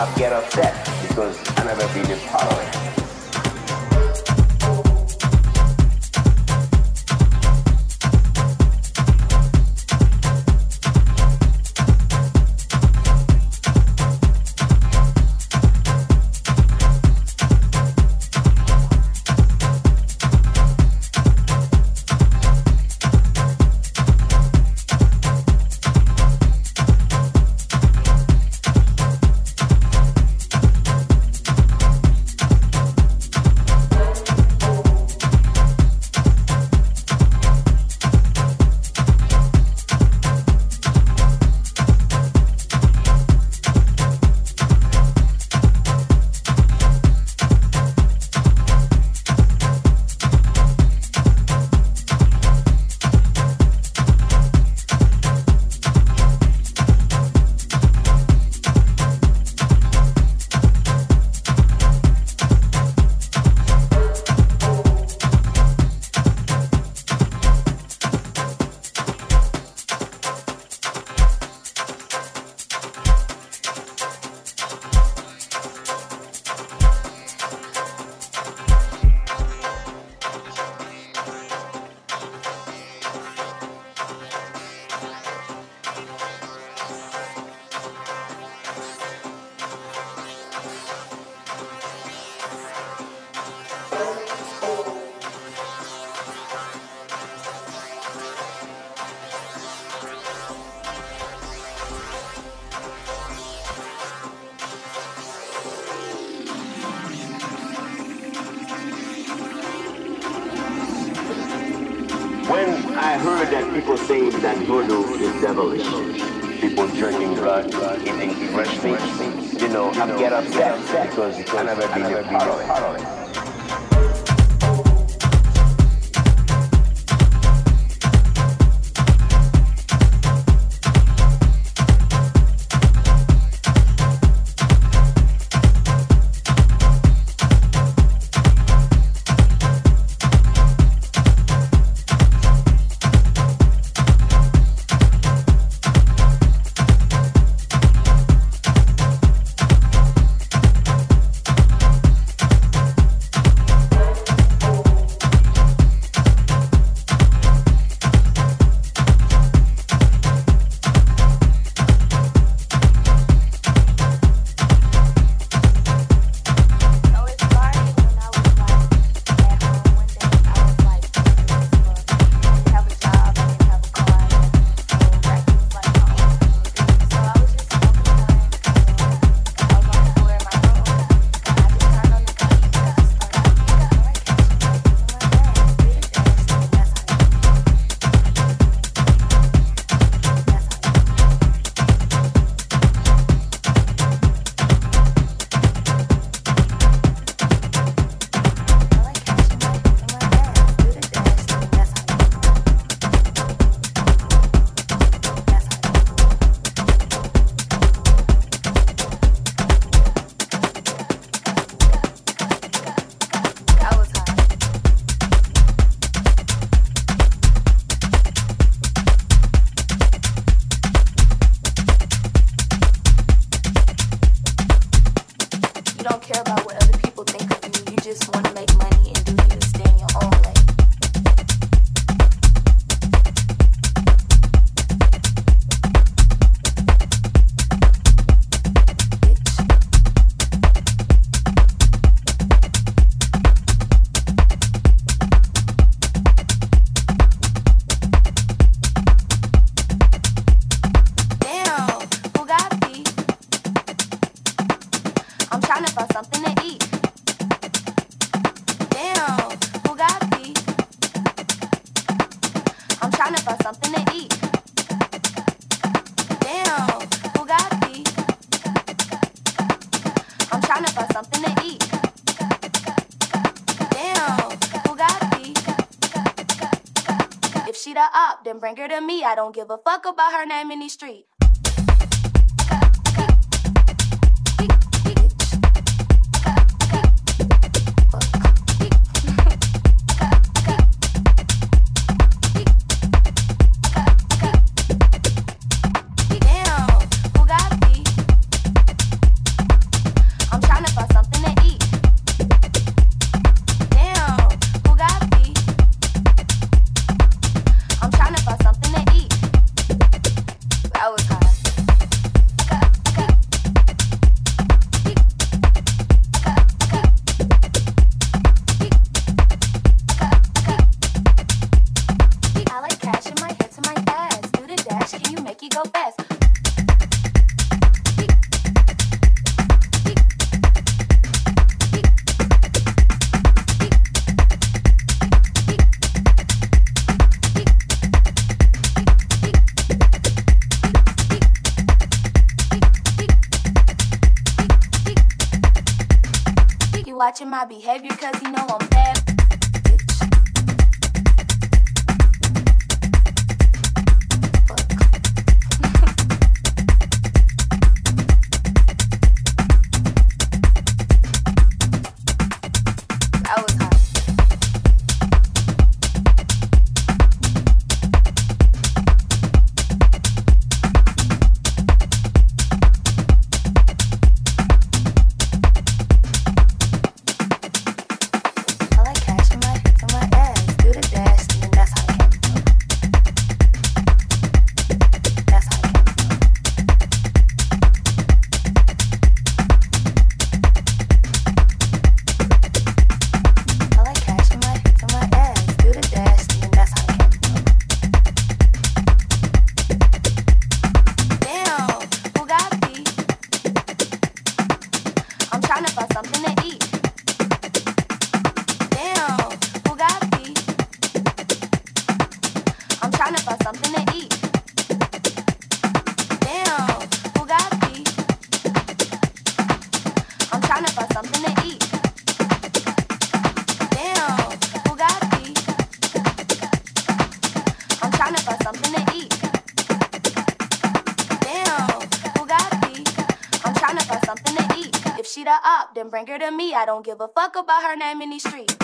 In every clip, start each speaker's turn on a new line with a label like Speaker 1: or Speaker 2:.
Speaker 1: I
Speaker 2: get upset.
Speaker 3: don't give a fuck about her name in these streets.
Speaker 2: My behavior I don't give a fuck about her name in these streets.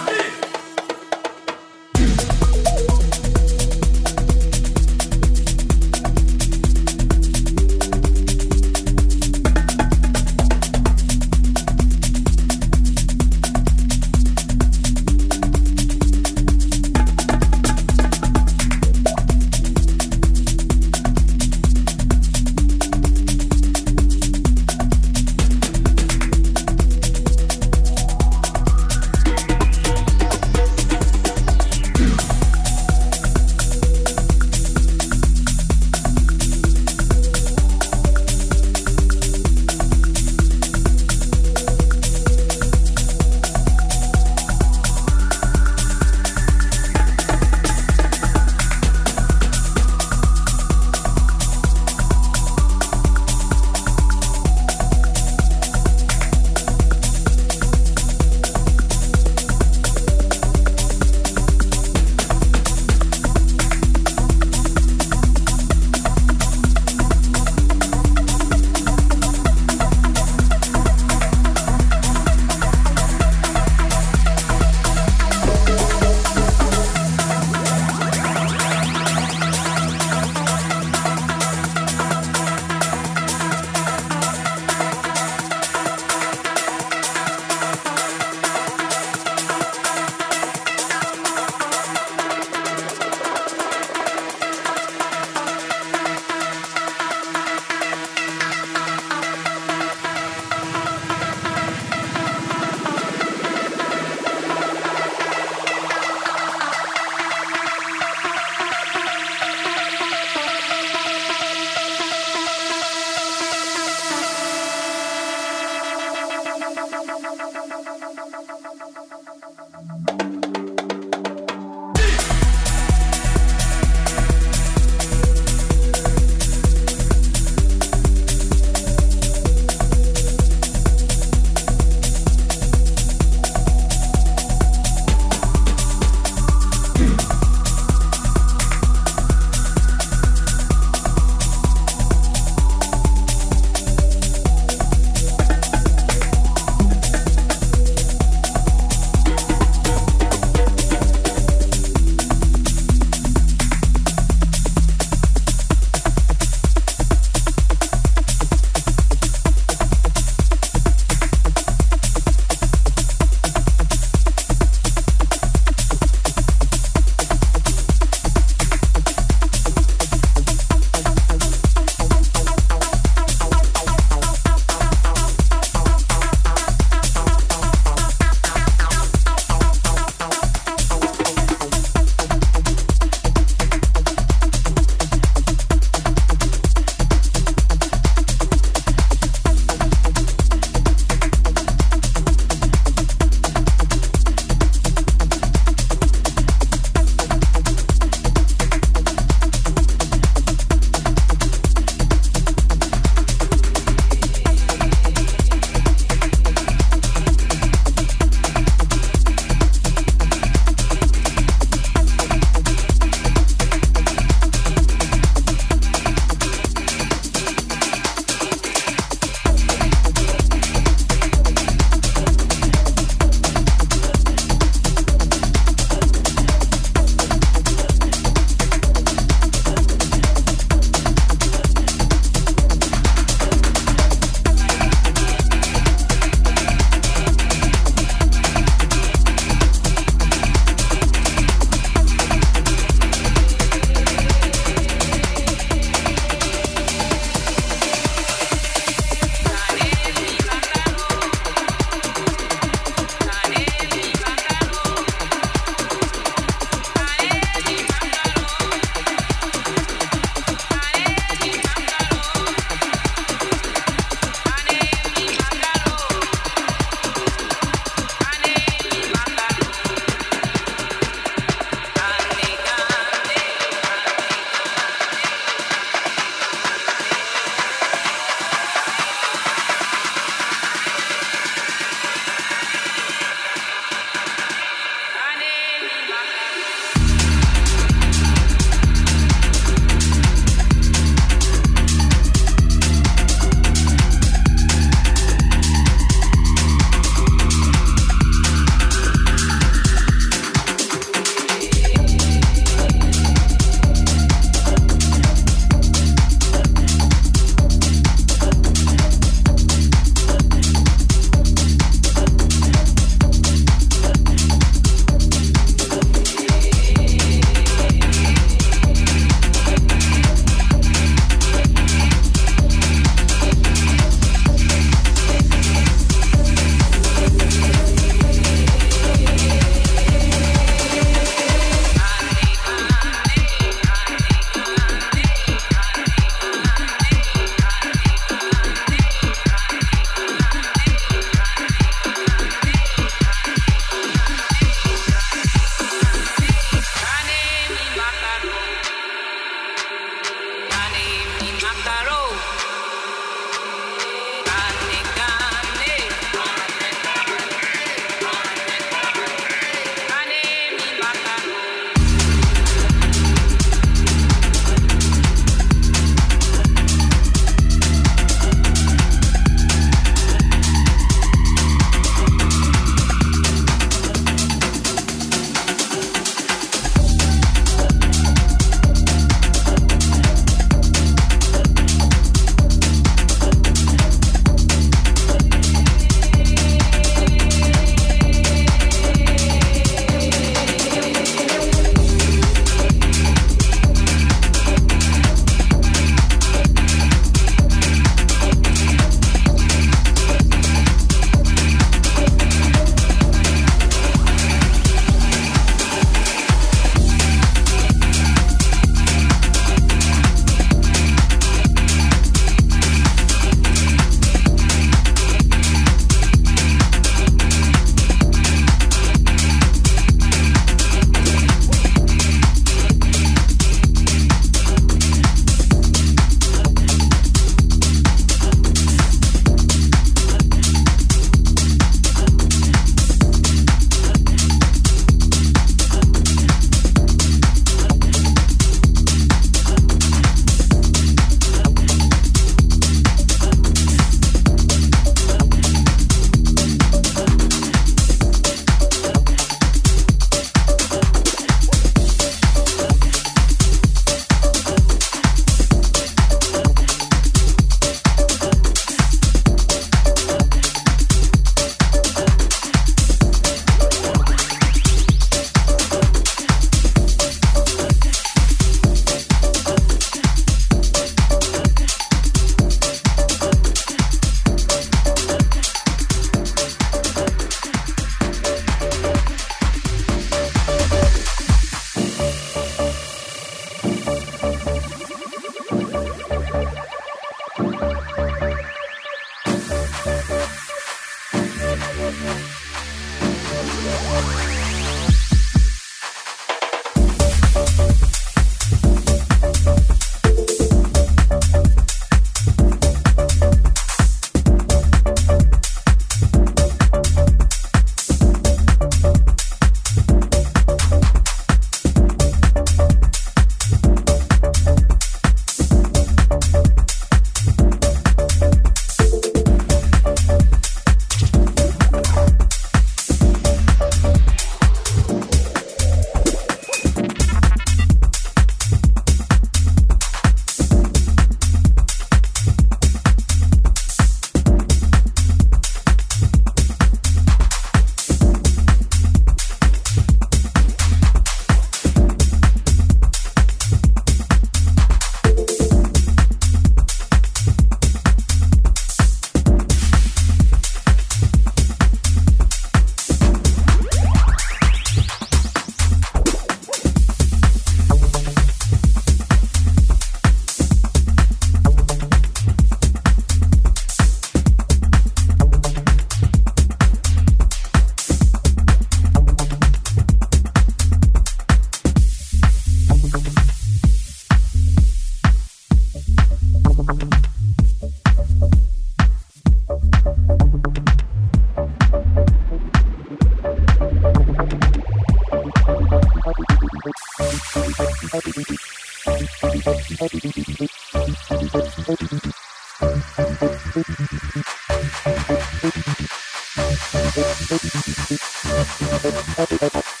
Speaker 2: な
Speaker 4: るほど。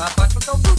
Speaker 5: Rapaz, porque eu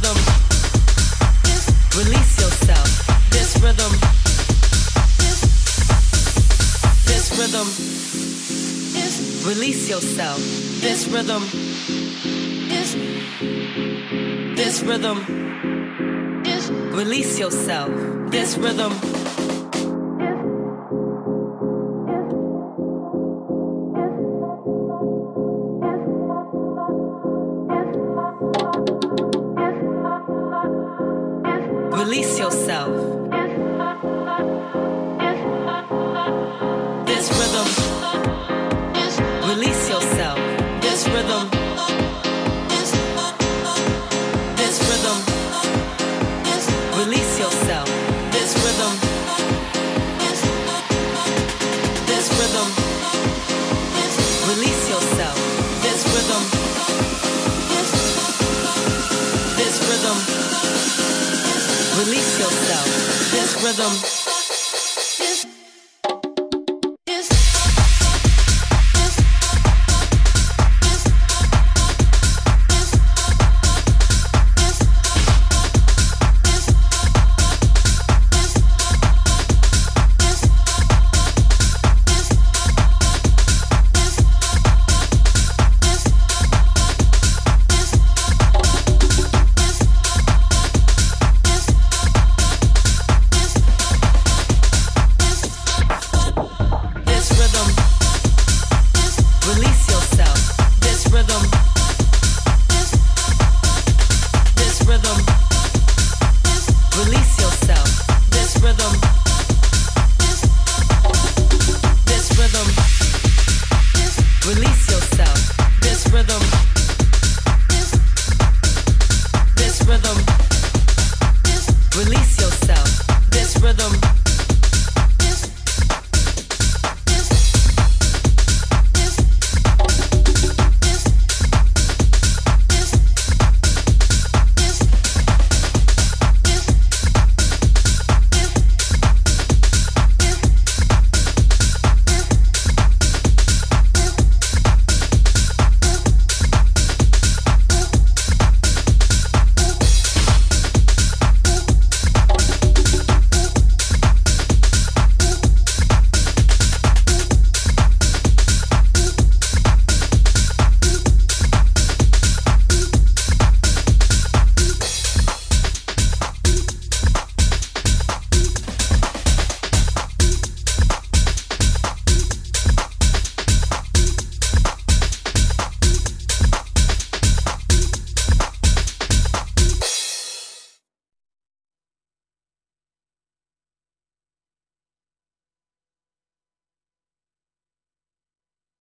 Speaker 5: rhythm. Release yourself. This rhythm. This rhythm. Release yourself. This rhythm. This rhythm. Release yourself. This rhythm. Release yourself. Rhythm.